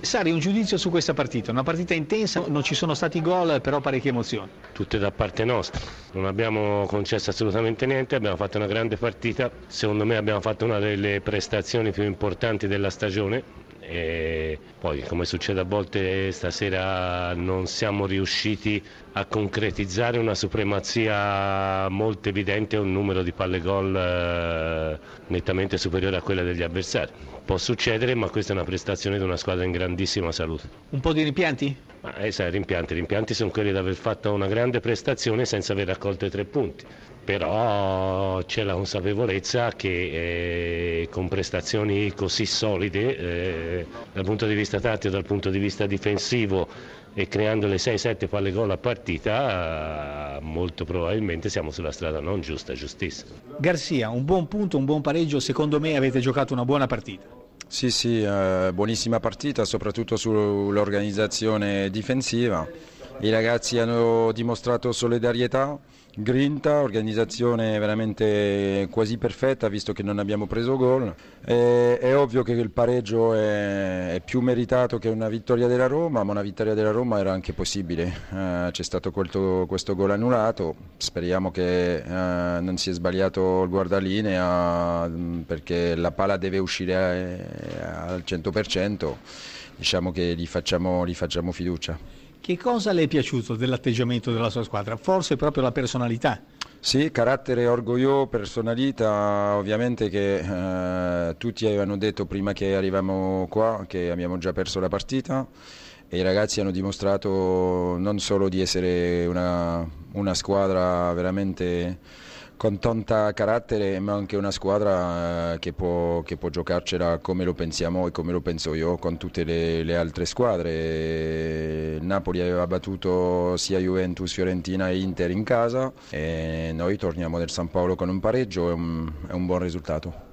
Sari, un giudizio su questa partita, una partita intensa, non ci sono stati gol, però parecchie emozioni. Tutte da parte nostra, non abbiamo concesso assolutamente niente, abbiamo fatto una grande partita, secondo me abbiamo fatto una delle prestazioni più importanti della stagione, e poi come succede a volte stasera non siamo riusciti a concretizzare una supremazia molto evidente un numero di palle gol eh, nettamente superiore a quella degli avversari. Può succedere ma questa è una prestazione di una squadra in grandissima salute. Un po' di rimpianti? Ma, eh, sai, rimpianti. rimpianti sono quelli di aver fatto una grande prestazione senza aver raccolto i tre punti però c'è la consapevolezza che eh, con prestazioni così solide eh, dal punto di vista tattico, dal punto di vista difensivo e creando le 6-7 palle gol a partita molto probabilmente siamo sulla strada non giusta, giustissima. Garzia, un buon punto, un buon pareggio, secondo me avete giocato una buona partita. Sì, sì, eh, buonissima partita, soprattutto sull'organizzazione difensiva. I ragazzi hanno dimostrato solidarietà, grinta, organizzazione veramente quasi perfetta visto che non abbiamo preso gol. È, è ovvio che il pareggio è, è, più meritato che una vittoria della Roma, ma una vittoria della Roma era anche possibile. Eh, c'è stato questo, questo, gol annullato, speriamo che eh, non si è sbagliato il guardalinea perché la palla deve uscire eh, al 100%, diciamo che gli facciamo, gli facciamo fiducia. Che cosa le è piaciuto dell'atteggiamento della sua squadra? Forse proprio la personalità. Sì, carattere orgoglio, personalità, ovviamente che eh, tutti avevano detto prima che arriviamo qua che abbiamo già perso la partita e i ragazzi hanno dimostrato non solo di essere una, una squadra veramente con tanta carattere ma anche una squadra eh, che può, che può giocarcela come lo pensiamo e come lo penso io con tutte le, le altre squadre. Il Napoli aveva battuto sia Juventus, Fiorentina e Inter in casa e noi torniamo del San Paolo con un pareggio e un, è un buon risultato.